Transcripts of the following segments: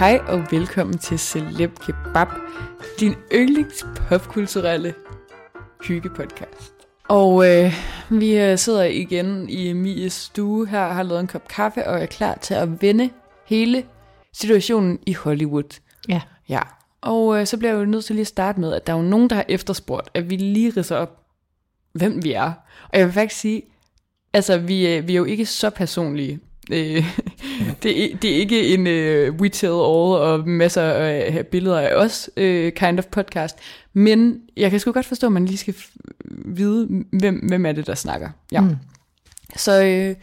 Hej og velkommen til Celeb Kebab, din yndlings popkulturelle hyggepodcast. Og øh, vi øh, sidder igen i Emiles stue her, har lavet en kop kaffe og er klar til at vende hele situationen i Hollywood. Ja. Ja, og øh, så bliver jeg jo nødt til lige at starte med, at der er jo nogen, der har efterspurgt, at vi lige ridser op, hvem vi er. Og jeg vil faktisk sige, altså vi, øh, vi er jo ikke så personlige. Øh, det, er, det er ikke en øh, We Tell All og masser af billeder af os øh, kind of podcast. Men jeg kan sgu godt forstå, at man lige skal vide, hvem, hvem er det, der snakker. Ja. Mm. Så øh,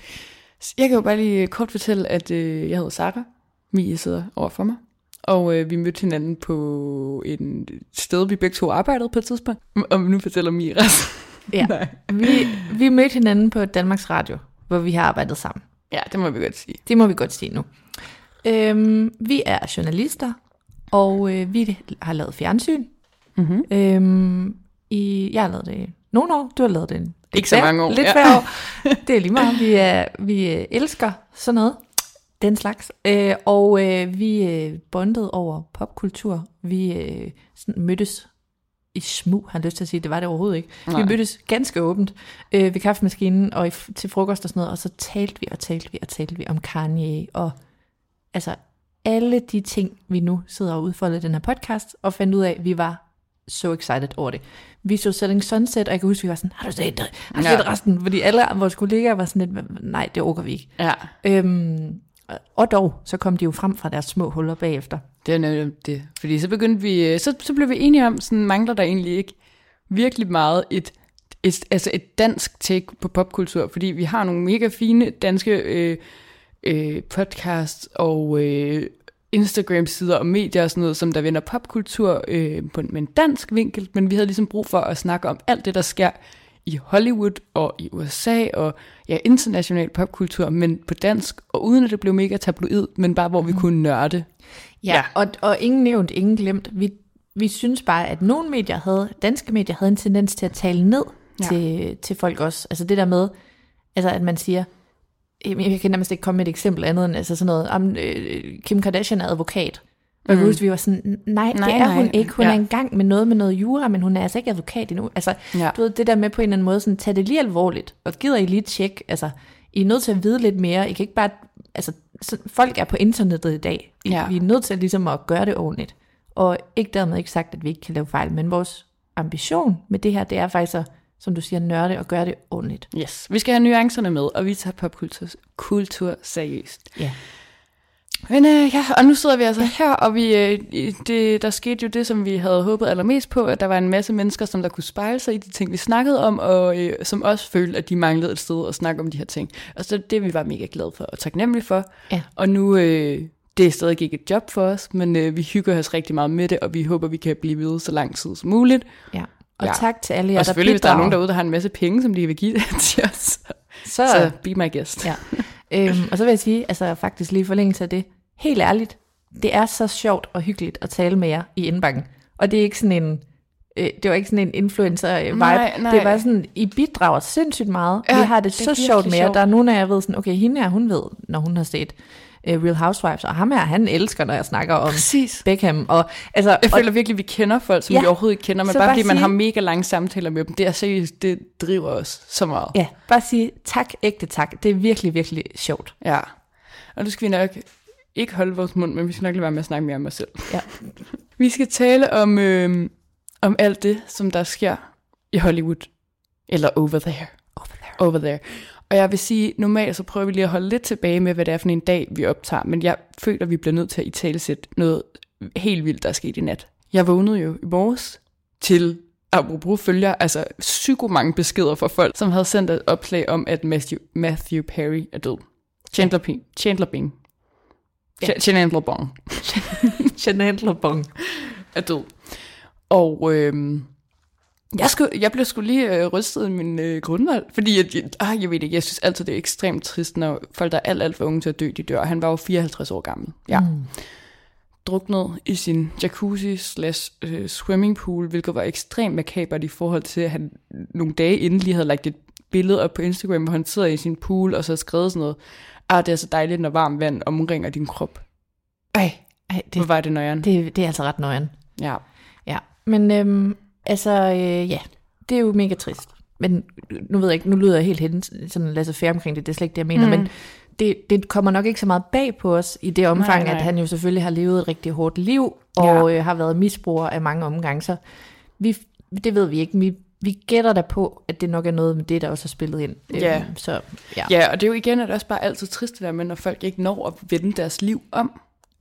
jeg kan jo bare lige kort fortælle, at øh, jeg hedder Sara. Mie sidder over for mig. Og øh, vi mødte hinanden på en sted, vi begge to arbejdede på et tidspunkt. Og nu fortæller Mie resten. Ja. Vi, vi mødte hinanden på Danmarks Radio, hvor vi har arbejdet sammen. Ja, det må vi godt sige. Det må vi godt sige nu. Øhm, vi er journalister, og øh, vi har lavet fjernsyn. Mm-hmm. Øhm, i, jeg har lavet det nogle år, du har lavet det Ikke så mange år, Lidt ja. år. Det er lige meget. Vi, er, vi øh, elsker sådan noget. Den slags. Øh, og øh, vi øh, bondede over popkultur. Vi øh, sådan mødtes i smug, har lyst til at sige. Det var det overhovedet ikke. Nej. Vi mødtes ganske åbent øh, ved kaffemaskinen og i, til frokost og sådan noget. Og så talte vi og talte vi og talte vi om Kanye og altså alle de ting, vi nu sidder og udfolder i den her podcast, og fandt ud af, at vi var so excited over det. Vi så Selling Sunset, og jeg kan huske, vi var sådan, har du set det? Har du Ja. set resten? Fordi alle vores kollegaer var sådan lidt, nej, det orker vi ikke. Ja, Øhm, og dog, så kom de jo frem fra deres små huller bagefter. det er nemlig det. Fordi så begyndte vi, øh, så, så blev vi enige om, sådan mangler der egentlig ikke virkelig meget et, et, altså et dansk take på popkultur, fordi vi har nogle mega fine danske øh, øh, podcasts og øh, Instagram-sider og medier og sådan noget, som der vender popkultur øh, på, med en dansk vinkel, men vi havde ligesom brug for at snakke om alt det, der sker i Hollywood og i USA og ja, international popkultur, men på dansk, og uden at det blev mega tabloid, men bare hvor vi kunne nørde. Ja, ja. Og, og ingen nævnt, ingen glemt. Vi, vi synes bare, at nogle medier havde, danske medier havde en tendens til at tale ned Ja. til, til folk også. Altså det der med, altså at man siger, jeg kan nærmest ikke komme med et eksempel andet end altså sådan noget, om øh, Kim Kardashian er advokat. Og jeg Mm. kan huske, vi var sådan, nej, nej det er nej. hun ikke. Hun Ja. er engang med noget med noget jura, men hun er altså ikke advokat endnu. Altså, Ja. du ved, det der med på en eller anden måde, sådan, tag det lige alvorligt, og gider I lige tjek, altså, I er nødt til at vide lidt mere, I kan ikke bare, altså, så, folk er på internettet i dag, I, Ja. vi er nødt til ligesom at gøre det ordentligt, og ikke dermed ikke sagt, at vi ikke kan lave fejl, men vores ambition med det her, det er faktisk at, som du siger, nørde og gøre det ordentligt. Yes, vi skal have nuancerne med, og vi tager popkultur kultur seriøst. Ja. Men øh, ja, og nu sidder vi altså her, og vi, øh, det, der skete jo det, som vi havde håbet allermest på, at der var en masse mennesker, som der kunne spejle sig i de ting, vi snakkede om, og øh, som også følte, at de manglede et sted at snakke om de her ting. Og så det, vi var mega glade for og taknemmelige for. Ja. Og nu, øh, det er stadig ikke et job for os, men øh, vi hygger os rigtig meget med det, og vi håber, vi kan blive ved så lang tid som muligt. Ja. Og Ja. tak til alle jer, og der selvfølgelig, hvis der er bidrager. nogen derude, der har en masse penge, som de vil give til os, så, så be my guest. Ja. øhm, og så vil jeg sige, altså faktisk lige i forlængelse af det, helt ærligt, det er så sjovt og hyggeligt at tale med jer i indbakken. Og det er ikke sådan en, øh, det var ikke sådan en influencer-vibe. Nej, nej. Det var sådan, I bidrager sindssygt meget. Ja, vi har det, det så sjovt med jer. Der er nogle af jer, ved sådan, okay, hende her, hun ved, når hun har set uh, Real Housewives, og ham her, han elsker, når jeg snakker om Præcis. Beckham. Og, altså, Jeg og, føler virkelig, at vi kender folk, som Ja. vi overhovedet ikke kender, men bare bare fordi man sige- har mega lange samtaler med dem. Det er seriøst, det driver os så meget. ja, bare sige tak, ægte tak. Det er virkelig, virkelig sjovt. Ja. Og nu skal vi nok ikke holde vores mund, men vi skal nok lade være med at snakke mere om os selv. Ja. Vi skal tale om, øh, om alt det, som der sker i Hollywood. Eller over there. Over there. Over there. Og jeg vil sige, normalt så prøver vi lige at holde lidt tilbage med, hvad det er for en dag, vi optager. Men jeg føler, at vi bliver nødt til at i talesætte noget helt vildt, der er sket i nat. Jeg vågnede jo i morges til, apropos følger, altså psyko mange beskeder fra folk, som havde sendt et opslag om, at Matthew, Matthew Perry er død. Chandler, Bing. Chandler Bing. Ch- Chandler Bong Chandler Bong. er død. Og øhm, jeg, skulle, jeg blev sgu lige øh, rystet i min øh, grundvold, fordi at, jeg, ah, jeg ved ikke, jeg synes altid, det er ekstremt trist, når folk, der er alt, alt for unge til at dø, de dør. Han var jo 54 år gammel. Ja. Mm. Druknet i sin jacuzzi slash øh, swimmingpool, hvilket var ekstremt makabert i forhold til, at han nogle dage inden lige havde lagt et billede op på Instagram, hvor han sidder i sin pool, og så har skrevet sådan noget, ah, det er så dejligt, når varmt vand omringer din krop. Ej, Ej, hvor det, var det nøjeren. det, det er altså ret nøjeren. Ja. Ja, men øhm, altså, øh, ja, det er jo mega trist. Men nu ved jeg ikke, nu lyder jeg helt hen, sådan lasse færre omkring det, det er slet ikke det, jeg mener, mm. men det, det kommer nok ikke så meget bag på os i det omfang, Nej, nej. at han jo selvfølgelig har levet et rigtig hårdt liv, og Ja. øh, har været misbruger af mange omgange, så vi, det ved vi ikke. Vi, vi gætter da på, at det nok er noget med det, der også har spillet ind. Ja. Øhm, så ja. Ja, og det er jo igen, at det også bare altid trist det der med, når folk ikke når at vende deres liv om.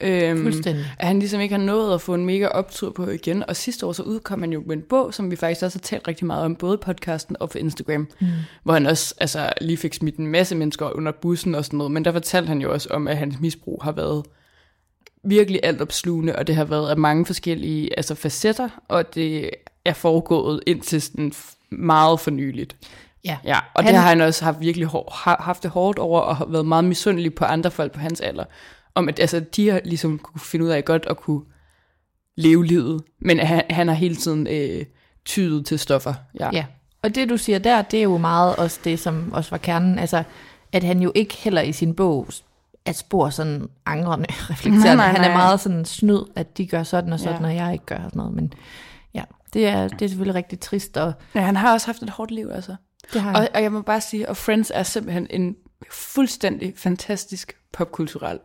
Øhm, Fuldstændig. At han ligesom ikke har nået at få en mega optur på igen. Og sidste år så udkom han jo med en bog, som vi faktisk også har talt rigtig meget om, både podcasten og på Instagram. Mm. Hvor han også altså, lige fik smidt en masse mennesker under bussen og sådan noget. Men der fortalte han jo også om, at hans misbrug har været virkelig altopslugende, og det har været af mange forskellige altså facetter, og det er foregået indtil sådan meget fornyeligt. ja. Ja, og han, det har han også haft virkelig hår, har haft det hårdt over, og har været meget misundelig på andre folk på hans alder. Om at altså, de har ligesom kunne finde ud af godt at kunne leve livet, men han, han har hele tiden øh, tydet til stoffer. Ja. Ja, og det du siger der, det er jo meget også det, som også var kernen, altså at han jo ikke heller i sin bog at spor sådan angrende reflekterende. Nej, nej, Han er meget sådan snyd, at de gør sådan og sådan, Ja. og jeg ikke gør sådan noget. Men ja, det er, det er selvfølgelig rigtig trist, og ja, han har også haft et hårdt liv, altså. det har Og, han. og jeg må bare sige, at Friends er simpelthen en fuldstændig fantastisk popkulturel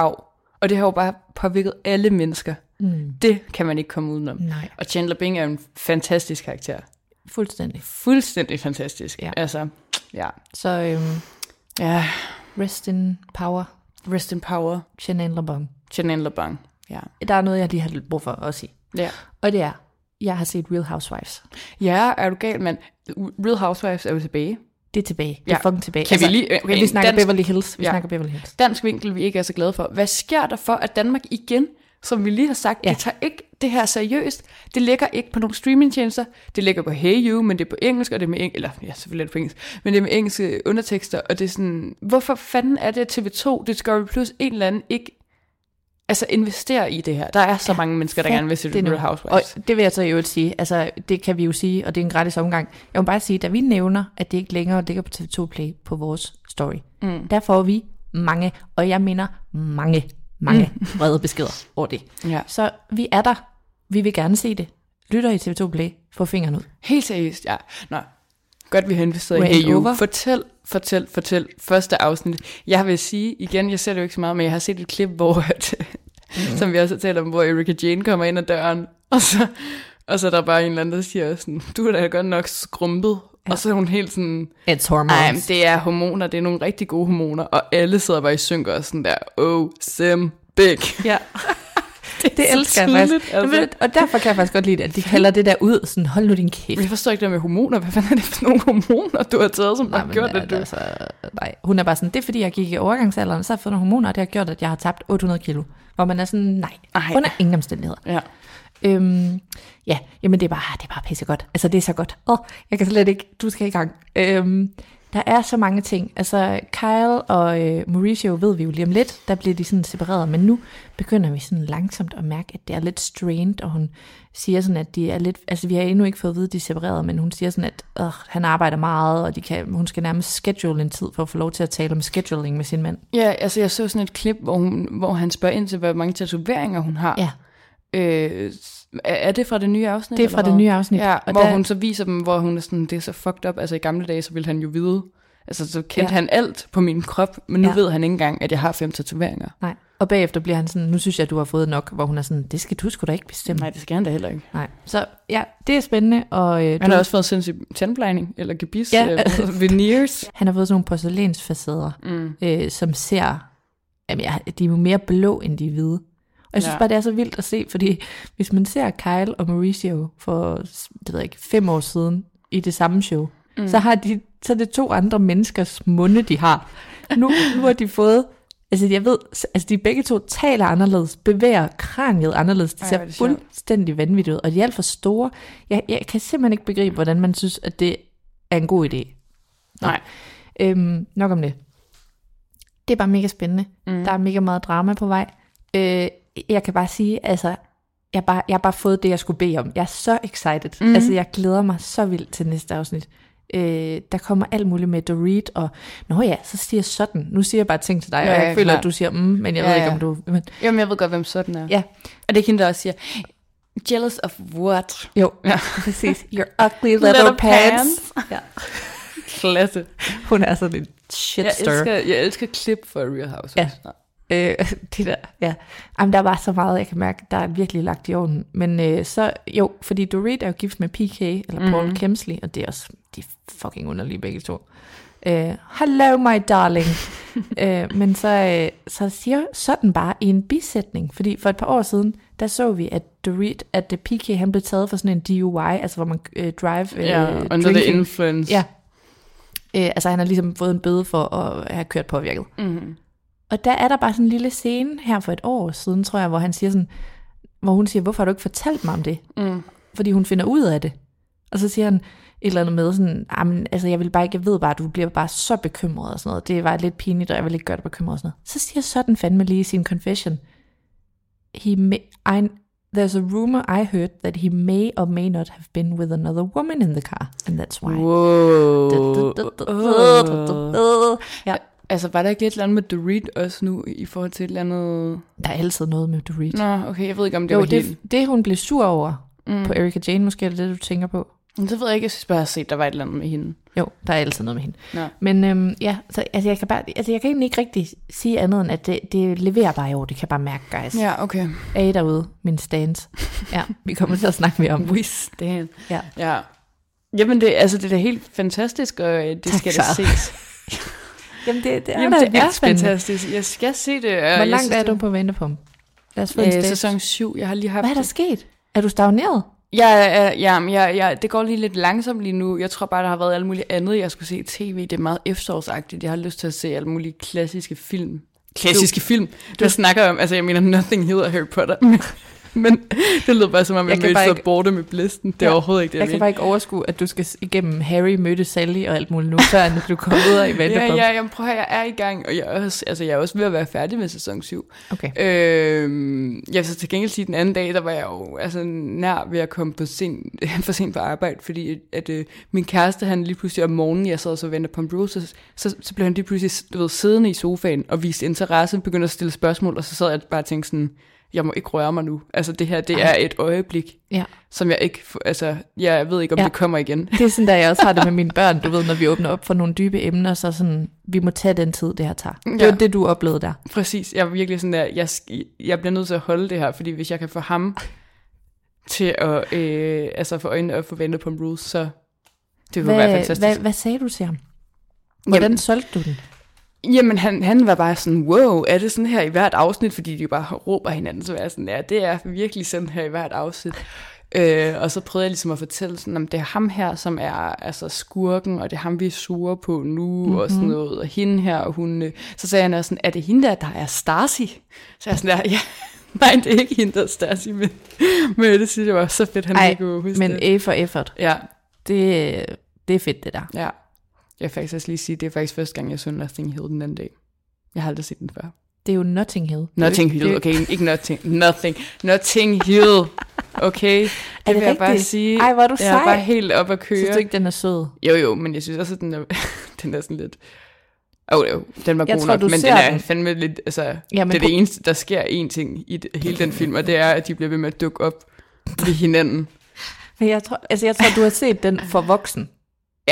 arv. Og det har jo bare påvirket alle mennesker. Mm, Det kan man ikke komme udenom. nej, Og Chandler Bing er en fantastisk karakter. fuldstændig. Fuldstændig fantastisk. Ja. Altså, ja. Så øhm, Ja, rest in power, rest in power, Chanel LeBon. Chanel LeBlanc. Ja. Der er noget, jeg lige har brug for at sige. Ja. Og det er, jeg har set Real Housewives. ja, er du gal, mand? Real Housewives er jo tilbage. Det er tilbage. Det Ja. er fucking tilbage. Altså, Kan vi lige- okay, vi snakker dansk- Beverly Hills. Vi Ja. snakker Beverly Hills. Dansk vinkel, vi ikke er så glade for. Hvad sker der for, at Danmark igen, som vi lige har sagt, Ja. det tager ikke det her seriøst. Det ligger ikke på nogle streamingtjenester. Det ligger på Hey You, men det er på engelsk, og det er med eng- eller ja, selvfølgelig er det på engelsk, men det er med engelske undertekster, og det er sådan, hvorfor fanden er det at TV2, Discovery Plus, en eller anden ikke altså investerer i det her? Der er så mange mennesker, der gerne vil se det Real. Housewives. Og det vil jeg så i øvrigt sige, altså det kan vi jo sige, og det er en gratis omgang. Jeg må bare sige, da vi nævner, at det ikke længere ligger på TV2 Play på vores story, mm. der får vi mange, og jeg mener mange, mange mm. vrede beskeder over det. Ja. Så vi er der. Vi vil gerne se det. Lytter i TV2 Play. Få fingeren ud. Helt seriøst, ja. Nå, godt vi har investeret i over. Fortæl, fortæl, fortæl. Første afsnit. Jeg vil sige igen, jeg ser det jo ikke så meget, men jeg har set et klip, hvor, at, mm. som vi også har talt om, hvor Erika Jane kommer ind ad døren, og så, og så er der bare en eller anden, der siger sådan, du er da godt nok skrumpet. Ja. Og så er hun helt sådan, It's hormones. det er hormoner, det er nogle rigtig gode hormoner, og alle sidder bare i synk og sådan der, oh, sim, big. Ja. det, det elsker jeg faktisk. altså. Altså. Og derfor kan jeg faktisk godt lide det, at de kalder det der ud, sådan hold nu din kæft. Jeg forstår ikke det med hormoner. Hvad fanden er det for nogle hormoner, du har taget, som har men, gjort, øh, at du... altså, nej. Hun er bare sådan, det er fordi, jeg gik i overgangsalderen, så har jeg fået nogle hormoner, og det har gjort, at jeg har tabt 800 kilo. Hvor man er sådan, nej, Ej. under ingen omstændigheder. Ja. Øhm, ja, jamen det er bare, det er bare pissegodt. Altså det er så godt. Åh, oh, jeg kan slet ikke, du skal i gang. Øhm, der er så mange ting. Altså, Kyle og øh, Mauricio ved vi jo lige om lidt, der bliver de sådan separeret, men nu begynder vi sådan langsomt at mærke, at det er lidt strained, og hun siger sådan, at de er lidt, altså vi har endnu ikke fået at vide, at de er separeret, men hun siger sådan, at øh, han arbejder meget, og de kan, hun skal nærmest schedule en tid for at få lov til at tale om scheduling med sin mand. Ja, altså jeg så sådan et klip, hvor, hun, hvor han spørger ind til, hvor mange tatoveringer hun har. Ja. Øh, er det fra det nye afsnit? Det er fra det nye afsnit, Ja, og hvor der- hun så viser dem, hvor hun er sådan, det er så fucked up. Altså i gamle dage, så ville han jo vide, altså så kendte Ja. han alt på min krop, men nu Ja. ved han ikke engang, at jeg har fem tatoveringer. Nej. Og bagefter bliver han sådan, nu synes jeg, at du har fået nok, hvor hun er sådan, det skal du sgu da ikke bestemme. Nej, det skal han da heller ikke. Nej. Så ja, det er spændende, og øh, Han du, har også fået sindssyg tandplejning, eller gebis, Ja. øh, veneers. han har fået sådan nogle porcelænsfacader, Mm. øh, som ser, jamen ja, de er jo mere blå, end de er hvide. Og jeg synes ja. Bare, det er så vildt at se, fordi hvis man ser Kyle og Mauricio for, det ved jeg ikke, fem år siden i det samme show, mm. så, har de, så er det to andre menneskers munde, de har. Nu, nu har de fået, altså jeg ved, altså de begge to taler anderledes, bevæger kraniet anderledes, det Ej, ser er det fuldstændig vanvittigt ud, og de er alt for store. Jeg, jeg kan simpelthen ikke begribe, hvordan man synes, at det er en god idé. Nå. Nej. Øhm, nok om det. Det er bare mega spændende. Mm. Der er mega meget drama på vej. Øh, jeg kan bare sige, altså, jeg har bare, jeg har bare fået det, jeg skulle bede om. Jeg er så excited. Mm. Altså, jeg glæder mig så vildt til næste afsnit. Øh, der kommer alt muligt med Dorit, og nå ja, så siger jeg sådan. Nu siger jeg bare ting til dig, Ja, og jeg ja, føler, klart. at du siger, mm, men jeg Ja, ved ikke, om du... Men, Jamen, jeg ved godt, hvem sådan er. ja, Og det er hende, der også siger, jealous of what? jo, ja. præcis. Your ugly leather, Leather pants. pants. Ja. Klasse. Hun er sådan en Jeg shitstir. elsker, jeg elsker klip for Real House. Ja. Øh, det der, ja. Jamen, der er bare så meget, jeg kan mærke, der er virkelig lagt i orden. Men øh, så, jo, fordi Dorit er jo gift med PK, eller Paul mm. Kemsley, og det er også, de er fucking underlige begge to. Øh, Hello, my darling. øh, men så, øh, så siger sådan bare i en bisætning, fordi for et par år siden, der så vi, at Dorit, at øh, PK, han blev taget for sådan en DUI, altså hvor man øh, drive øh, Ja, under the drinking. influence. Ja. Øh, altså han har ligesom fået en bøde for at have kørt påvirket. Mm-hmm. Og der er der bare sådan en lille scene her for et år siden, tror jeg, hvor han siger sådan, hvor hun siger, hvorfor har du ikke fortalt mig om det? Mm. Fordi hun finder ud af det. Og så siger han et eller andet med sådan, men, altså jeg vil bare ikke, jeg ved bare, at du bliver bare så bekymret og sådan noget. Det var lidt pinligt, og jeg vil ikke gøre dig bekymret og sådan noget. Så siger sådan fandme lige i sin confession, he may, I, there's a rumor I heard that he may or may not have been with another woman in the car, and that's why. Wow. Ja. Altså, var der ikke lidt eller andet med Dorit også nu, i forhold til et eller andet... Der er altid noget med Dorit. Nå, okay, jeg ved ikke, om det Jo, var helt... det, det hun blev sur over mm. på Erika Jane, måske er det det, du tænker på. Men Det ved jeg ikke, jeg synes bare, jeg har set, der var et eller andet med hende. Jo, der er altid noget med hende. Nå. Men øhm, ja, så, altså, jeg kan bare, altså, jeg kan egentlig ikke rigtig sige andet, end at det, det leverer bare i år. Det kan jeg bare mærke, guys. Ja, okay. Er I derude, min stands? Ja, vi kommer til at snakke mere om We stand. Ja. Ja. Jamen, det, altså, det er da helt fantastisk, og øh, det Tak, skal da ses. Jamen, det, det er, Jamen, det er spændende. fantastisk. Jeg skal se det. Hvor jeg langt synes, er du det- på ventepunkt? Lad os få en Øh, sæson 7. Jeg har lige haft... Hvad er der sket? Er du stagneret? Jeg, er, ja, men jeg, jeg, det går lige lidt langsomt lige nu. Jeg tror bare, der har været alt muligt andet, jeg skulle se i tv. Det er meget efterårsagtigt. Jeg har lyst til at se alle mulige klassiske film. Klassiske film? Du snakker om, altså jeg mener, nothing hedder Harry Potter. Men, det lyder bare som om, Jeg jeg, jeg mødte ikke- borte med blisten. Det er Ja. overhovedet ikke det, Jeg kan bare ikke overskue, at du skal igennem Harry mødte Sally og alt muligt nu, før du kommer ud af i Ja, ventepunkt. ja, jamen, prøv at jeg er i gang, og jeg er også, altså, jeg er også ved at være færdig med sæson 7. Okay. Øh, jeg vil så til gengæld sige, den anden dag, der var jeg jo altså, nær ved at komme på sen, for sent på arbejde, fordi at, øh, min kæreste, han lige pludselig om morgenen, jeg sad og så en Bruce, så, så, så blev han lige pludselig du ved, siddende i sofaen og viste interesse, begyndte at stille spørgsmål, og så sad jeg bare og tænkte sådan, jeg må ikke røre mig nu. Altså det her, det Ej. er et øjeblik, Ja. som jeg ikke, altså jeg ved ikke, om Ja. det kommer igen. Det er sådan, der jeg også har det med mine børn. Du ved, når vi åbner op for nogle dybe emner, så sådan, vi må tage den tid, det her tager. Det Ja. var det, du oplevede der. Præcis, jeg er virkelig sådan der, jeg, jeg bliver nødt til at holde det her, fordi hvis jeg kan få ham til at øh, altså få øjnene op for ventet på en Bruce, så det være Hvad, fantastisk. hvad, hvad sagde du til ham? Hvordan Jamen- solgte du den? Jamen, han, han var bare sådan, wow, er det sådan her i hvert afsnit? Fordi de bare råber hinanden, så var jeg sådan, ja, det er virkelig sådan her i hvert afsnit. Øh, og så prøvede jeg ligesom at fortælle sådan, om det er ham her, som er altså skurken, og det er ham, vi er sure på nu, mm-hmm. og sådan noget, og hende her, og hun... Øh, så sagde han også sådan, er det hende der, der er Starcy? Så jeg sådan der, ja, nej, det er ikke hende, der er Starcy, men, men det synes jeg var så fedt, han Ej, lige kunne huske men det. A for effort. Ja, Det, det er fedt, det der. ja. Jeg faktisk også lige sige, det er faktisk første gang, jeg så Nothing Hill den anden dag. Jeg har aldrig set den før. Det er jo Notting Hill. Notting er Hill, okay, ikke Nothing, Nothing, Notting Hill, okay, det, det vil jeg bare sige. Ej, hvor er du Jeg er sej. bare helt op at køre. Synes du ikke, den er sød? Jo, jo, men jeg synes også, at den er, den er sådan lidt... Åh, oh, jo, den var Jeg god tror, nok, men den er den. fandme lidt... Altså, Ja, det er det eneste, der sker én ting i det, hele den film, og det er, at de bliver ved med at dukke op ved hinanden. Men jeg tror, altså jeg tror, du har set den for voksen.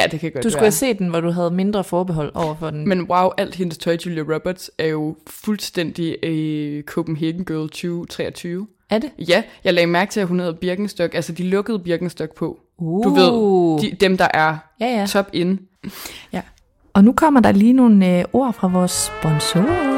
Ja, det kan godt Du skulle være. have set den, hvor du havde mindre forbehold over for den. Men wow, alt hendes tøj, Julia Roberts, er jo fuldstændig øh, Copenhagen Girl 2023. er det? Ja, jeg lagde mærke til, at hun havde Birkenstock, altså de lukkede Birkenstock på. Uh. Du ved, de, dem der er Ja, ja. top in. Og nu kommer der lige nogle øh, ord fra vores sponsorer.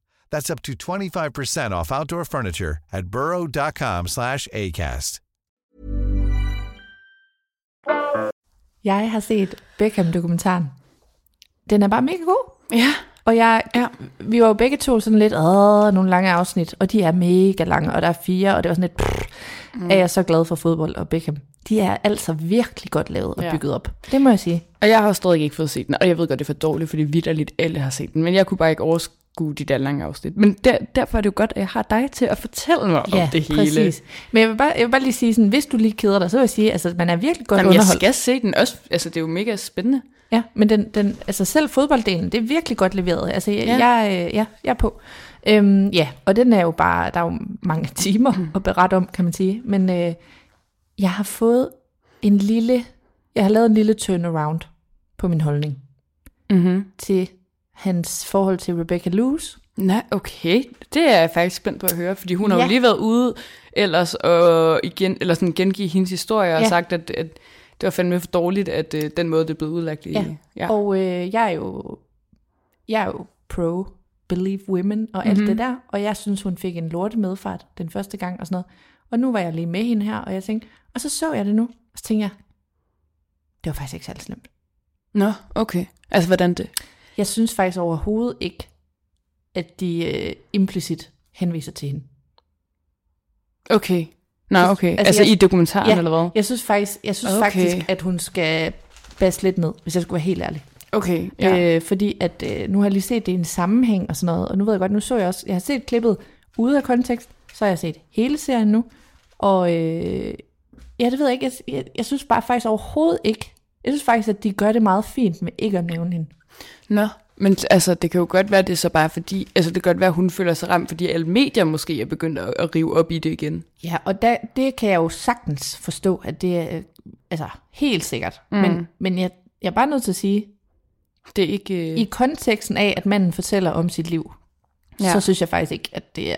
That's up to 25% off outdoor furniture at burrow.com slash ACAST. Jeg har set Beckham-dokumentaren. Den er bare mega god. Ja, Og jeg, Ja. vi var jo begge to sådan lidt, åh, nogle lange afsnit, og de er mega lange, og der er fire, og det var sådan lidt, pff, mm. er jeg så glad for fodbold og Beckham. De er altså virkelig godt lavet og Ja. bygget op. Det må jeg sige. og jeg har stadig ikke fået set den, og jeg ved godt, det er for dårligt, fordi vidderligt alle har set den, men jeg kunne bare ikke overskue de der lange afsnit. Men der, derfor er det jo godt, at jeg har dig til at fortælle mig om det hele. præcis. Men jeg vil, bare, jeg vil bare lige sige sådan, hvis du lige keder dig, så vil jeg sige, altså, man er virkelig godt Jamen, jeg underholdt. skal se den også. Altså, det er jo mega spændende. Ja, men den, den, altså selv fodbolddelen, det er virkelig godt leveret. Altså, jeg, Ja. ja. Jeg, øh, ja, jeg er på. Øhm, ja, og den er jo bare, der er jo mange timer at berette om, kan man sige. Men øh, jeg har fået en lille, jeg har lavet en lille turnaround på min holdning Mm-hmm. til hans forhold til Rebecca Lewis. Nej, okay. Det er jeg faktisk spændt på at høre, fordi hun har Ja. jo lige været ude ellers og igen, eller sådan gengive hendes historie og Ja. sagt, at, at det var fandme for dårligt, at uh, den måde, det blev udlagt i. Ja. ja. Og øh, jeg er jo, jeg er jo pro believe women og alt Mhm. mm-hmm. det der, og jeg synes, hun fik en lorte medfart den første gang og sådan noget. Og nu var jeg lige med hende her, og jeg tænkte, og så så jeg det nu, og så tænkte jeg, det var faktisk ikke særlig slemt. Nå, okay. Altså, hvordan det? Jeg synes faktisk overhovedet ikke, at de øh, implicit henviser til hende. Okay. Nå, okay. Altså, Altså, jeg- i dokumentaren, Ja. eller hvad? Jeg synes faktisk, jeg synes Okay. faktisk at hun skal basse lidt ned, hvis jeg skulle være helt ærlig. Okay. Ja. Øh, fordi at øh, nu har jeg lige set det i en sammenhæng og sådan noget, og nu ved jeg godt, nu så jeg også, jeg har set klippet ude af kontekst, så har jeg set hele serien nu, og øh, ja, det ved jeg ikke, jeg, jeg, jeg synes bare faktisk overhovedet ikke, jeg synes faktisk, at de gør det meget fint med ikke at nævne hende. Nå, men altså, det kan jo godt være, det er så bare fordi, altså det kan godt være, at hun føler sig ramt, fordi alle medier måske er begyndt at, at rive op i det igen. Ja, og der, det kan jeg jo sagtens forstå, at det er, øh, altså helt sikkert, mm. men, men jeg, jeg er bare nødt til at sige, Det er ikke... Øh... i konteksten af, at manden fortæller om sit liv, Ja. så synes jeg faktisk ikke, at det er,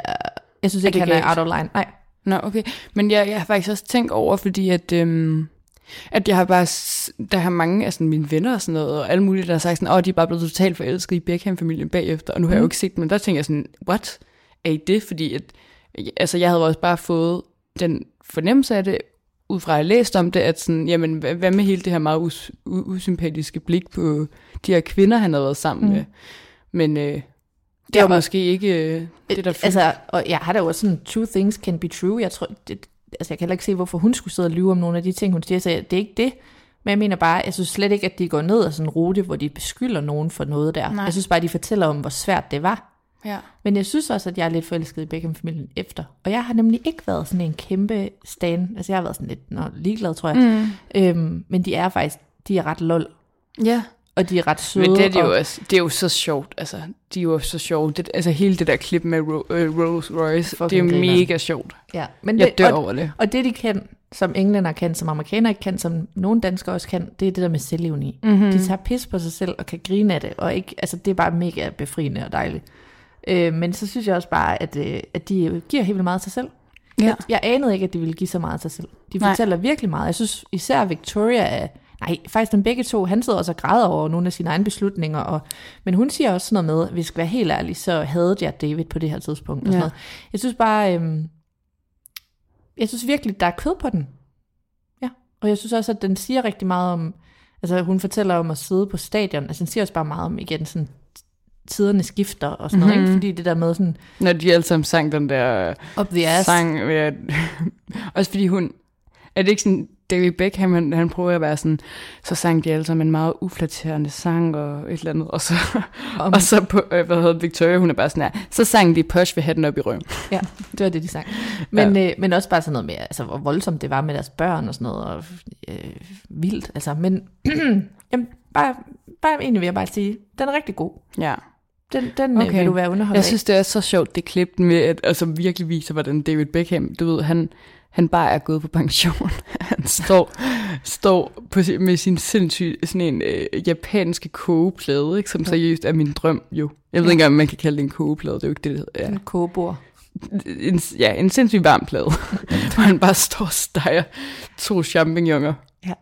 jeg synes ikke, det han er out of line. Nej. Nå, okay. Men jeg, jeg har faktisk også tænkt over, fordi at, øhm, At jeg har bare, der har mange af sådan mine venner og sådan noget, og alle mulige, der har sagt sådan, åh, de er bare blevet totalt forelsket i Beckham-familien bagefter, og nu har jeg jo ikke set dem, men der tænker jeg sådan, what? Er I det? Fordi at, altså jeg havde også bare fået den fornemmelse af det, ud fra at jeg læste om det, at sådan, jamen, hvad, med hele det her meget us, usympatiske blik på de her kvinder, han havde været sammen mm. med? Men øh, det er og- måske ikke øh, det, der fyldte. Altså, og jeg har da jo også sådan, two things can be true. Jeg tror, det, altså jeg kan heller ikke se, hvorfor hun skulle sidde og lyve om nogle af de ting, hun siger, så det er ikke det. Men jeg mener bare, jeg synes slet ikke, at de går ned ad sådan en rute, hvor de beskylder nogen for noget der. Nej. Jeg synes bare, de fortæller om, hvor svært det var. ja. Men jeg synes også, at jeg er lidt forelsket i Beckham-familien efter. Og jeg har nemlig ikke været sådan en kæmpe stan. Altså jeg har været sådan lidt nå, ligeglad, tror jeg. Mm. Øhm, men de er faktisk, de er ret lol. ja. Og de er ret søde. Men det er, og, jo også, det er jo så sjovt, altså, de er jo så sjove. Det, altså hele det der klip med Ro, øh, Rolls Royce, det er jo mega sjovt. Ja, men Jeg det, dør og, over det. Og det, de kan, som englænder kan, som amerikanere ikke kan, som nogle danskere også kan, det er det der med selvivni. Mhm. Mm-hmm. De tager pis på sig selv og kan grine af det, og ikke, altså det er bare mega befriende og dejligt. Øh, men så synes jeg også bare, at, øh, at de giver helt vildt meget af sig selv. Ja. Jeg, jeg anede ikke, at de ville give så meget af sig selv. De Nej. fortæller virkelig meget. Jeg synes især Victoria er... Nej, faktisk dem begge to, han sidder også og græder over nogle af sine egne beslutninger, og, men hun siger også sådan noget med, hvis jeg skal være helt ærlig, så havde jeg David på det her tidspunkt. Og sådan Ja. noget. Jeg synes bare, øhm, jeg synes virkelig, der er kød på den. Ja, og jeg synes også, at den siger rigtig meget om, altså hun fortæller om at sidde på stadion, altså den siger også bare meget om, igen, sådan tiderne skifter og sådan noget, Mhm. ikke? fordi det der med sådan, Når de alle sammen sang den der up the ass, sang, at, også fordi hun, er det ikke sådan, David Beckham, han, han prøver at være sådan, så sang de alle sammen en meget uflatterende sang og et eller andet, og så, og så på, øh, hvad hedder Victoria, hun er bare sådan her, så sang de Push ved hatten op i røven. Ja, det var det, de sang. Men, ja. øh, men også bare sådan noget med, altså, hvor voldsomt det var med deres børn og sådan noget, og øh, vildt, altså. Men jamen, bare, bare egentlig vil jeg bare sige, den er rigtig god. Ja. Den, den okay. vil du være underholdt Jeg synes, det er så sjovt, det klip med, at altså, virkelig viser, hvordan David Beckham, du ved, han, han bare er gået på pension. han står, står på, med sin sindssyge, sådan en øh, japanske kogeplade, ikke, som seriøst er min drøm, jo. Jeg ved ikke engang, om man kan kalde det en kogeplade, det er jo ikke det, det hedder. Ja. En kogebord. En, ja, en sindssygt varm plade, hvor han bare står og steger to champignoner, Ja.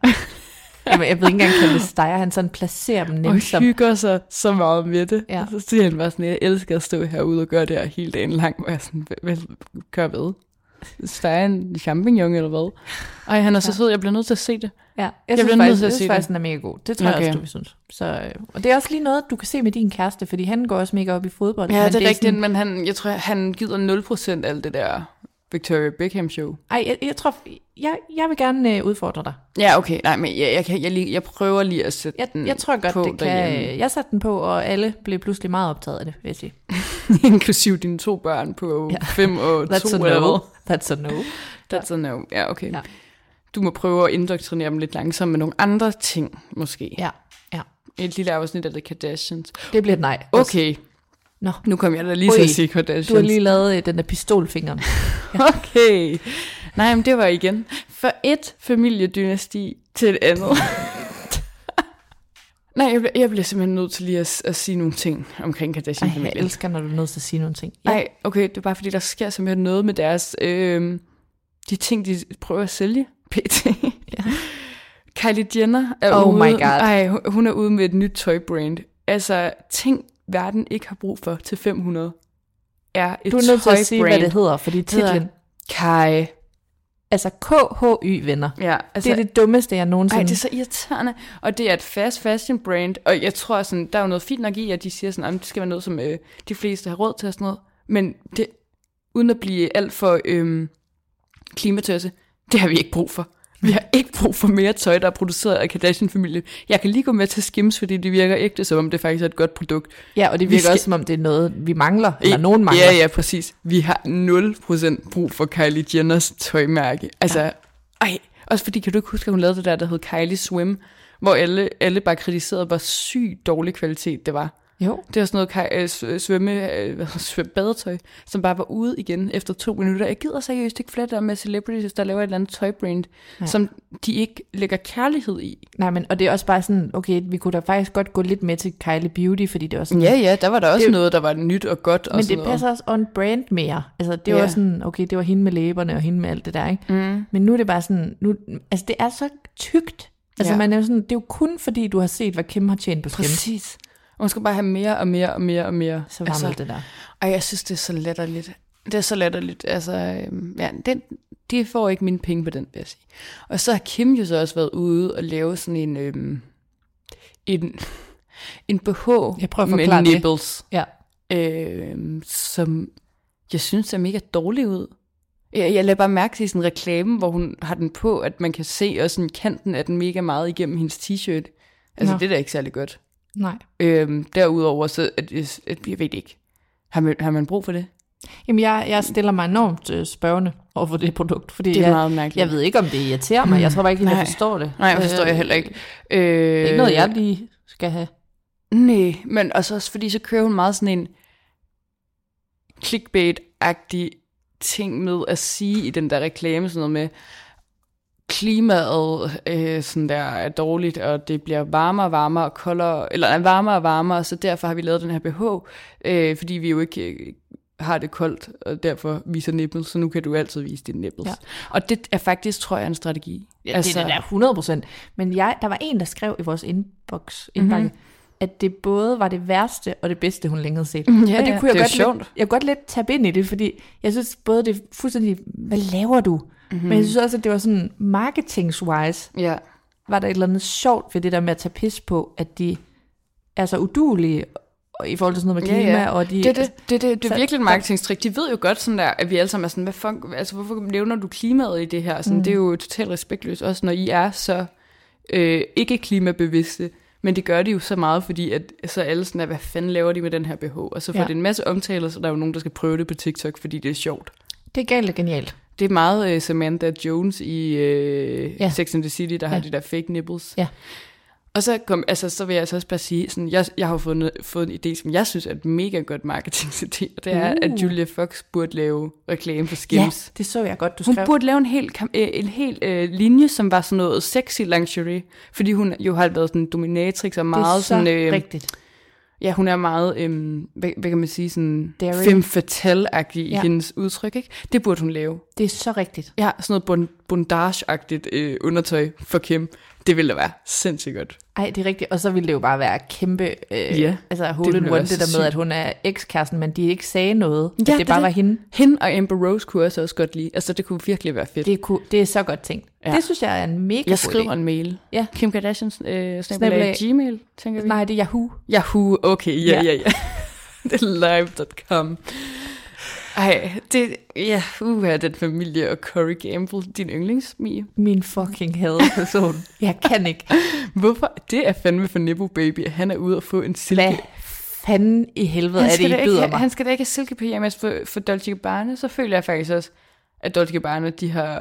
Jamen, jeg ved ikke engang, kalde det steger. Han sådan placerer dem og nænsomt. hygger sig så meget med det. Ja. Og så siger han bare sådan, jeg elsker at stå herude og gøre det her hele dagen lang, hvor jeg sådan, hvad, hvad gør hvad? Stege en champignon eller hvad? Ej, han er så sød, jeg bliver nødt til at se det. Ja, jeg, Jeg synes bliver nødt faktisk, til at jeg se faktisk, den er mega god. Det tror jeg Okay. også, du vil synes. Så, øh, og det er også lige noget, du kan se med din kæreste, fordi han går også mega op i fodbold. Ja, men det er rigtigt, Sådan, men han, jeg tror, han gider 0% af alt det der Victoria Beckham show. ej, jeg, jeg tror, jeg, jeg vil gerne øh, udfordre dig. Ja, okay, nej, men jeg, jeg, kan, jeg, lige- jeg prøver lige at sætte Jeg, den jeg tror godt, på det kan. derhjemme. Jeg satte den på, og alle blev pludselig meget optaget af det, vil jeg sige. Inklusiv dine to børn på Ja. 5 og 2 That's a no. That's a no. That's a no. Ja, okay. Ja. Du må prøve at indoktrinere dem lidt langsomt med nogle andre ting, måske. Ja, ja. Et lille afsnit af The Kardashians. Det bliver et nej. Okay, Nå, nu kom jeg da lige til at sige Kardashians. du har lige lavet øh, den der pistolfingeren. Okay. Nej, men det var igen. For et familiedynasti til et andet. Nej, jeg bliver, jeg bliver simpelthen nødt til lige at, at sige nogle ting omkring Ej, jeg Kardashian-familien. elsker, når du er nødt til at sige nogle ting. Nej, okay, det er bare fordi, der sker simpelthen noget med deres... Øh, de ting, de prøver at sælge. PT. Ja. Kylie Jenner er Oh ude... my God. Ej, hun- er ude med et nyt tøjbrand. Altså, ting verden ikke har brug for til 500 er et Du er nødt til at sige, hvad tøjbrand. det hedder, fordi hedder titlen... Kai. Altså KHY venner. Ja, Altså, det er det dummeste, jeg nogensinde... Ej, det er så irriterende. Og det er et fast fashion brand, og jeg tror sådan, der er jo noget fint nok i, at de siger sådan, at det skal være noget, som øh, de fleste har råd til og sådan noget. Men det, uden at blive alt for øh, klimatøsse, det har vi ikke brug for. Vi har ikke brug for mere tøj, der er produceret af Kardashian-familien. Jeg kan lige gå med til Skims, fordi det virker ægte, som om det faktisk er et godt produkt. Ja, og det Vi virker skal- også, som om det er noget, vi mangler, eller nogen mangler. Ja, ja, præcis. Vi har 0% brug for Kylie Jenners tøjmærke. Altså, ja. ej, også fordi, kan du ikke huske, at hun lavede det der, der hed Kylie Swim, hvor alle, alle bare kritiserede, hvor sygt dårlig kvalitet det var. Jo. Det var sådan noget øh, sv- svømme, øh, hvad hedder det, svøm- badetøj, som bare var ude igen efter to minutter. Jeg gider seriøst ikke flere der med celebrities, der laver et eller andet tøjbrand, Nej. som de ikke lægger kærlighed i. Nej, men, og det er også bare sådan, okay, vi kunne da faktisk godt gå lidt med til Kylie Beauty, fordi det var sådan, Ja, ja, der var der også Det- noget, der var nyt og godt. og men sådan det noget. passer også on brand mere. Altså, det var Ja. sådan, okay, det var hende med læberne og hende med alt det der, ikke? Mm. Men nu er det bare sådan, nu, altså det er så tykt. Altså Ja. man er sådan, det er jo kun fordi, du har set, hvad Kim har tjent på Skims. Præcis. Og man skal bare have mere og mere og mere og mere. Så varmt altså, det der. Ej, jeg synes, det er så latterligt. Det er så latterligt. Altså, øhm, ja, den, de får ikke mine penge på den, vil jeg sige. Og så har Kim jo så også været ude og lave sådan en, øhm, en, en BH Jeg prøver at med forklare det. nipples, Ja. øhm, som jeg synes ser mega dårlig ud. Jeg, jeg lader bare mærke til sådan en reklame, hvor hun har den på, at man kan se også sådan kanten af den mega meget igennem hendes t-shirt. Altså, Nå. det er da ikke særlig godt. Nej. Øhm, derudover, så at, at, at, jeg ved ikke. Har man, har man brug for det? Jamen, jeg, jeg stiller mig enormt øh, spørgende over for det produkt, fordi Det er jeg, meget mærkeligt. jeg ved ikke, om det irriterer mig. Jeg tror bare ikke, at jeg forstår det. Nej, jeg forstår Øh, jeg heller ikke. Øh, Det er ikke noget, jeg lige skal have. Nej, men også, også fordi så kører hun meget sådan en clickbait-agtig ting med at sige i den der reklame, sådan noget med, klimaet øh, sådan der er dårligt, og det bliver varmere og varmere og koldere, eller er varmere og varmere, så derfor har vi lavet den her BH, øh, fordi vi jo ikke øh, har det koldt, og derfor viser nipples, så nu kan du altid vise dine nipples. Ja. Ja. Og det er faktisk, tror jeg, en strategi. Ja, altså, det er da 100 procent. Men jeg, der var en, der skrev i vores inbox, indbakke, mm-hmm. at det både var det værste og det bedste, hun længe havde set. Ja, og det ja, kunne jeg det er godt. Lidt, jeg kunne godt lidt tabe ind i det, fordi jeg synes både det er fuldstændig, hvad laver du? Mm-hmm. Men jeg synes også, at det var sådan marketingswise, Ja. var der et eller andet sjovt ved det der med at tage pis på, at de er så udulige i forhold til sådan noget med klima, Ja, ja. og de... Det, det, det, det, det er virkelig et marketingstrik. De ved jo godt sådan der, at vi alle sammen er sådan, hvad fuck, altså hvorfor nævner du klimaet i det her? Sådan, mm. Det er jo totalt respektløst, også når I er så øh, ikke klimabevidste. Men det gør de jo så meget, fordi at, så alle sådan, at, hvad fanden laver de med den her BH? Og så får Ja. ja. det en masse omtaler, så der er jo nogen, der skal prøve det på TikTok, fordi det er sjovt. det er galt og genialt. Det er meget uh, Samantha Jones i uh, Ja. Sex and the City, der ja. har de der fake nipples. Ja. Og så, kom, altså, så vil jeg altså også bare sige, sådan, jeg, jeg har jo fået, noget- fået en idé, som jeg synes er et mega godt marketing og det er, Uh. at Julia Fox burde lave reklame for Skims. Ja, det så jeg godt, du Hun skrev. burde lave en hel, øh, en hel øh, linje, som var sådan noget sexy lingerie, fordi hun jo har været sådan en dominatrix og det meget er så sådan... Øh, rigtigt. Ja, hun er meget, øh, hvad, hvad kan man sige, sådan Daring. femme fatale-agtig i Ja. hendes udtryk, ikke? Det burde hun lave. Det er så rigtigt. Ja, sådan noget bond- bondage-agtigt øh, undertøj for Kim. Det ville da være sindssygt godt. Ej, det er rigtigt. Og så ville det jo bare være kæmpe... Øh, Ja, altså det hole in one, det der med, at hun er ekskæresten, men de ikke sagde noget. Ja, det det bare er var det. hende. Hende og Amber Rose kunne også, også godt lide. Altså, det kunne virkelig være fedt. Det er, ku- det er så godt tænkt. Ja. Det synes jeg er en mega jeg skriver idé. en mail. Ja. Kim Kardashian, øh, snabelag Gmail, tænker vi. Nej, det er Yahoo. Yahoo, okay, ja, Ja. ja, ja. det er live.com. Ej, det, ja, uha, den familie og Corey Gamble, din yndlingsmie. Min fucking hadeperson. jeg kan ikke. Hvorfor? Det er fandme for Nibbo Baby, at han er ude og få en silke. Hvad fanden i helvede er det, I ikke, byder have- mig? han skal da ikke have silkepyjamas for, for Dolce Gabbana. Så føler jeg faktisk også, at Dolce Gabbana, de har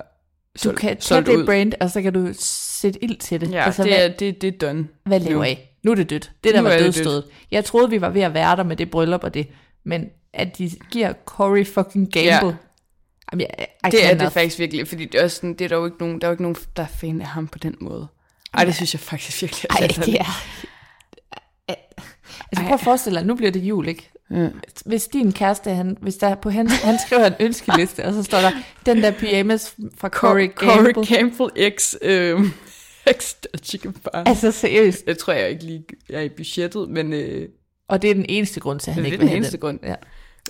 Du solgt, kan tage det ud. brand, og så kan du sætte ild til det. Ja, altså, det, hvad, er, det, det er done. hvad laver nu. I? Nu er det dødt. Det der Nu var det dødstødet. Jeg troede, vi var ved at være der med det bryllup og det. Men at de giver Corey fucking Gamble. Ja. Jamen, jeg, I Det er det faktisk virkelig, fordi det er, også sådan, det er der jo ikke nogen, der er jo ikke nogen, der er fan af ham på den måde. Ej, det synes jeg faktisk virkelig er Ej, det er... Altså prøv at forestille dig, nu bliver det jul, ikke? Ja. Hvis din kæreste, han, hvis der på hans, han skriver en ønskeliste, og så står der, den der pyjamas fra Corey Gamble. Corey Campbell X, øh, X Dolce Gabbana. Altså seriøst. Jeg tror jeg ikke lige er i budgettet, men øh, Og det er den eneste grund til, at han det er ikke den vil have eneste den. grund. Ja.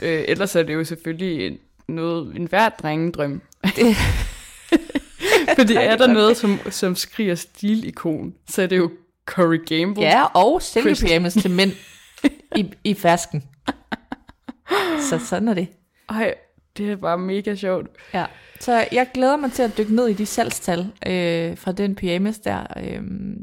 øh, ellers er det jo selvfølgelig en- noget, en hver drengedrøm. Det, Fordi er der noget, som, som skriger stilikon, så er det jo Corey Gamble. ja, og silkepyjamas til mænd i, i fersken. Så sådan er det. Ej, det er bare mega sjovt. Ja. Så jeg glæder mig til at dykke ned i de salgstal øh, fra den pyjamas der. Øh,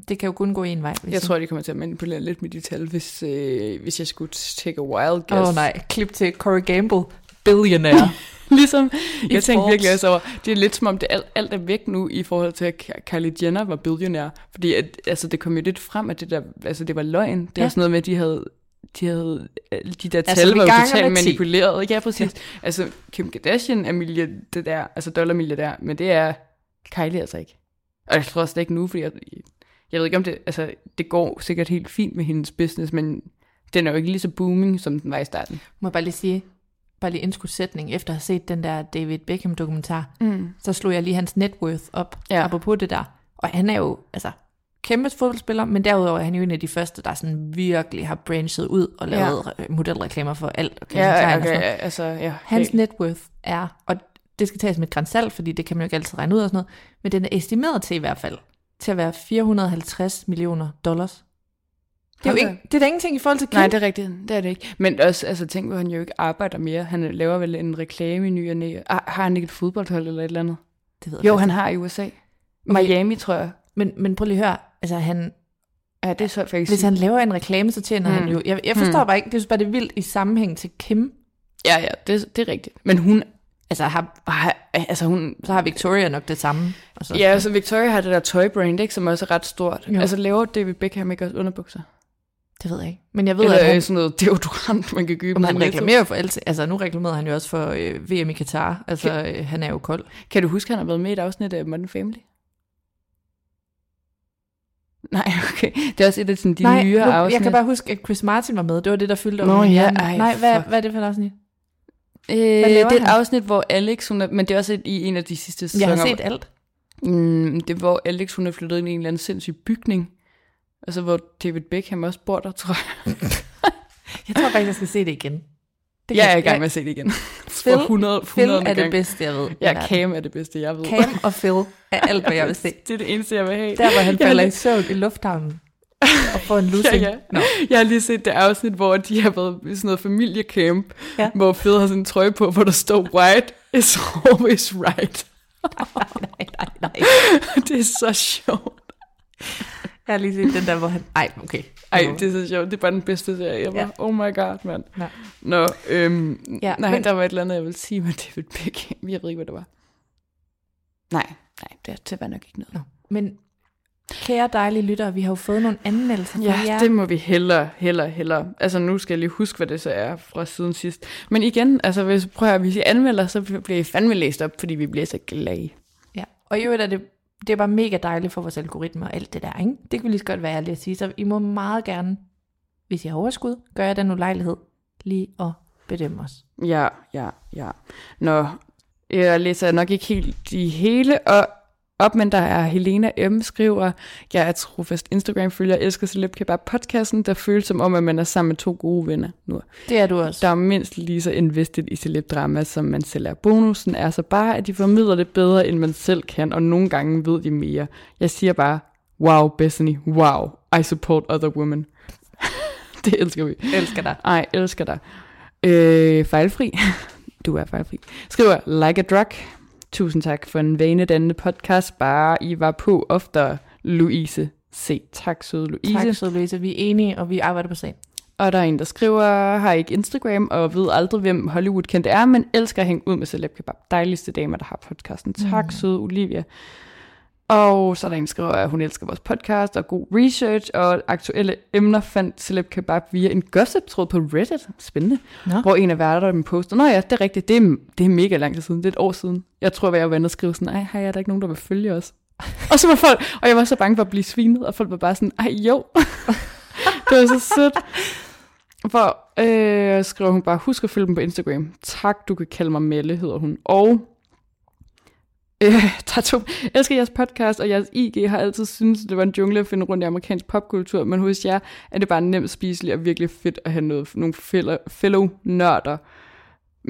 det kan jo kun gå en vej. Hvis Jeg tror, de kommer til at manipulere lidt med de tal, hvis, øh, hvis jeg skulle take a wild guess. Åh oh, nej, klip til Corey Gamble, billionaire. ligesom, jeg tænkte Forbes. virkelig også over, det er lidt som om det alt, alt er væk nu i forhold til, at Kylie Jenner var billionær. Fordi at, altså, det kom jo lidt frem, at det der, altså det var løgn. Det ja. var sådan noget med, at de havde, de havde, de der Altså, tal var jo totalt med 10. manipuleret. Ja, præcis. Ja. Altså, Kim Kardashian er milliardær, altså dollarmilliardær, men det er Kylie altså ikke. Og jeg tror også er ikke nu, fordi jeg, jeg ved ikke om det, altså, det går sikkert helt fint med hendes business, men den er jo ikke lige så booming, som den var i starten. Må jeg bare lige sige, bare lige indskudt sætning, efter at have set den der David Beckham dokumentar, Mm. så slog jeg lige hans net worth op, ja. apropos det der. Og han er jo, altså, kæmpe fodboldspiller, men derudover er han jo en af de første, der sådan virkelig har branchet ud og lavet ja. modelreklamer for alt. Og Ja, Calvin Klein og okay, sådan noget. altså, ja. Hans net worth er, og det skal tages med et grænsalt, fordi det kan man jo ikke altid regne ud og sådan noget, men den er estimeret til i hvert fald, til at være 450 millioner dollars. Det er, jo ikke, det er da ingenting i forhold til Kim. Nej, det er rigtigt. Det er det ikke. Men også, altså tænk, hvor han jo ikke arbejder mere. Han laver vel en reklame i ny og næ. Ah, Har han ikke et fodboldhold eller et eller andet? det ved jeg Jo, faktisk han har i USA. Miami, tror jeg. Men, men prøv lige at høre, altså han, Ja, det er så faktisk... hvis han laver en reklame, så tjener mm. han jo, jeg, jeg forstår Hmm. bare ikke, det synes bare, det er vildt i sammenhæng til Kim. Ja, ja, det, det er rigtigt. Men hun... Altså har, har altså hun... så har Victoria nok det samme. Og så, Ja, altså Victoria har det der tøjbrand, ikke, som også er ret stort. Jo. Altså laver David Beckham ikke også underbukser? Det ved jeg ikke. Men jeg ved, Eller at han, sådan noget deodorant, man kan købe. om han reklamerer for alt. Altså nu reklamerede han jo også for øh, VM i Katar. Altså øh, han er jo kold. Kan du huske, at han har været med i et afsnit af Modern Family? Nej, okay. Det er også et af sådan, de Nej, nyere nu, afsnit. jeg kan bare huske, at Chris Martin var med. Det var det, der fyldte Nå, ja, ej, Nej, hvad, fuck. hvad er det for et afsnit? Øh, det er et han? afsnit, hvor Alex, hun er, men det er også et, i en af de sidste Jeg sæsoner. har set alt. Mm, det er, hvor Alex, hun er flyttet ind i en eller anden sindssyg bygning. Altså, hvor David Beckham også bor der, tror jeg. Jeg tror faktisk, jeg skal se det igen. Det Det jeg er i gang med at se det igen. For 100, 100 Phil er det bedste, jeg ved. Ja. Cam er det bedste, jeg ved. Cam og Phil er alt, hvad jeg vil se. det er det eneste, jeg vil have. Der, hvor han falder i søvn i lufthavnen og får en lussing. Ja, ja. Nå. Jeg har lige set det afsnit, hvor de har været i sådan noget familiecamp, ja. hvor Phil har sådan en trøje på, hvor der står, white is always right. nej, nej, nej. det er så sjovt. Jeg har lige set den der, hvor han... Ej, okay. Ej, det er så sjovt. Det er bare den bedste serie ever. Ja. Oh my god, mand. Ja. Nå, øhm, Ja, nej, men- der var et eller andet, jeg ville sige med David Beckham. Jeg ved ikke, hvad det var. Nej, nej, det, det var nok ikke noget. Nå. Men kære dejlige lyttere, vi har jo fået nogle anmeldelser fra Ja, jer. det må vi hellere, hellere, hellere. Altså, nu skal jeg lige huske, hvad det så er fra siden sidst. Men igen, altså, hvis, prøv at hvis I anmelder, så bliver I fandme læst op, fordi vi bliver så glade. Ja. Og i øvrigt er det, det er bare mega dejligt for vores algoritmer og alt det der, ikke? Det kan vi lige så godt være ærlige at sige. Så I må meget gerne, hvis I har overskud, gøre den ulejlighed lige at bedømme os. Ja, ja, ja. Nå, jeg læser nok ikke helt de hele og op, men der er Helena M. skriver, jeg er trofast Instagram-følger, jeg elsker Celeb Kebab podcasten, der føles som om, at man er sammen med to gode venner nu. Det er du også. Der er mindst lige så invested i celeb drama, som man selv er. Bonusen er så bare, at de formidler det bedre, end man selv kan, og nogle gange ved de mere. Jeg siger bare, wow, Bethany, wow, I support other women. det elsker vi. elsker dig. Ej, elsker dig. Øh, fejlfri. Du er fejlfri. Skriver, like a drug. Tusind tak for en vanedannende podcast. Bare I var på oftere, Louise C. Tak, søde Louise. Tak, så Louise. Vi er enige, og vi arbejder på sagen. Og der er en, der skriver, har ikke Instagram og ved aldrig, hvem Hollywood kendte er, men elsker at hænge ud med Celeb Kebab. Dejligste damer, der har podcasten. Tak, mm. søde Olivia. Og så er der en, skriver, at hun elsker vores podcast og god research og aktuelle emner fandt Celeb Kebab via en gossip-tråd på Reddit. Spændende. Nå. Hvor en af værterne poster, Nå ja, det er rigtigt, det er, det er mega lang tid siden, det er et år siden. Jeg tror, at jeg var inde og skrive sådan, ej, hej, er der ikke nogen, der vil følge os? og så var folk, og jeg var så bange for at blive svinet, og folk var bare sådan, ej jo. det var så sødt. For øh, skriver hun bare, husk at følge dem på Instagram. Tak, du kan kalde mig Melle, hedder hun. Og øh, to. Jeg elsker jeres podcast, og jeres IG har altid syntes, det var en jungle at finde rundt i amerikansk popkultur, men hos jer er det bare nemt spiseligt og virkelig fedt at have noget, nogle fellow, fellow nørder.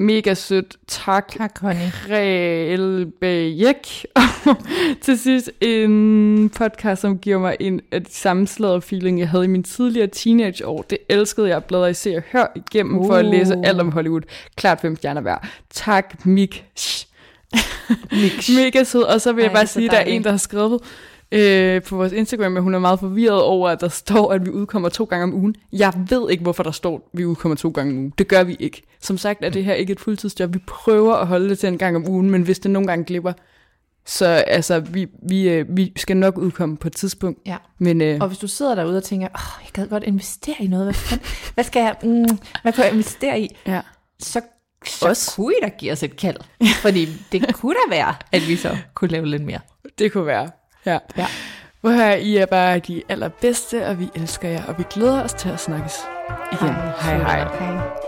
Mega sødt. Tak. Tak, Connie. Relbæk. til sidst en podcast, som giver mig en af de samme sladder feeling, jeg havde i min tidligere teenageår. Det elskede jeg at bladre i se og hør igennem uh. for at læse alt om Hollywood. Klart fem stjerner hver. Tak, Mik. Mega sød. Og så vil jeg Ej, bare er så sige, at der er en, der har skrevet øh, på vores Instagram, at hun er meget forvirret over, at der står, at vi udkommer to gange om ugen. Jeg ved ikke, hvorfor der står, at vi udkommer to gange om ugen. Det gør vi ikke. Som sagt er det her ikke et fuldtidsjob. Vi prøver at holde det til en gang om ugen, men hvis det nogle gange glipper, Så altså, vi, vi, øh, vi skal nok udkomme på et tidspunkt. Ja. Men øh, Og hvis du sidder derude og tænker, åh, jeg gad godt investere i noget, hvad, fanden, hvad skal jeg, mm, hvad kan jeg investere i? ja. Så, så Os. kunne I da give os et kald. Fordi det kunne da være, at vi så kunne lave lidt mere. det kunne være. Ja. Ja. Hvor her, I er bare de allerbedste, og vi elsker jer, og vi glæder os til at snakkes igen. Hej hej. hej.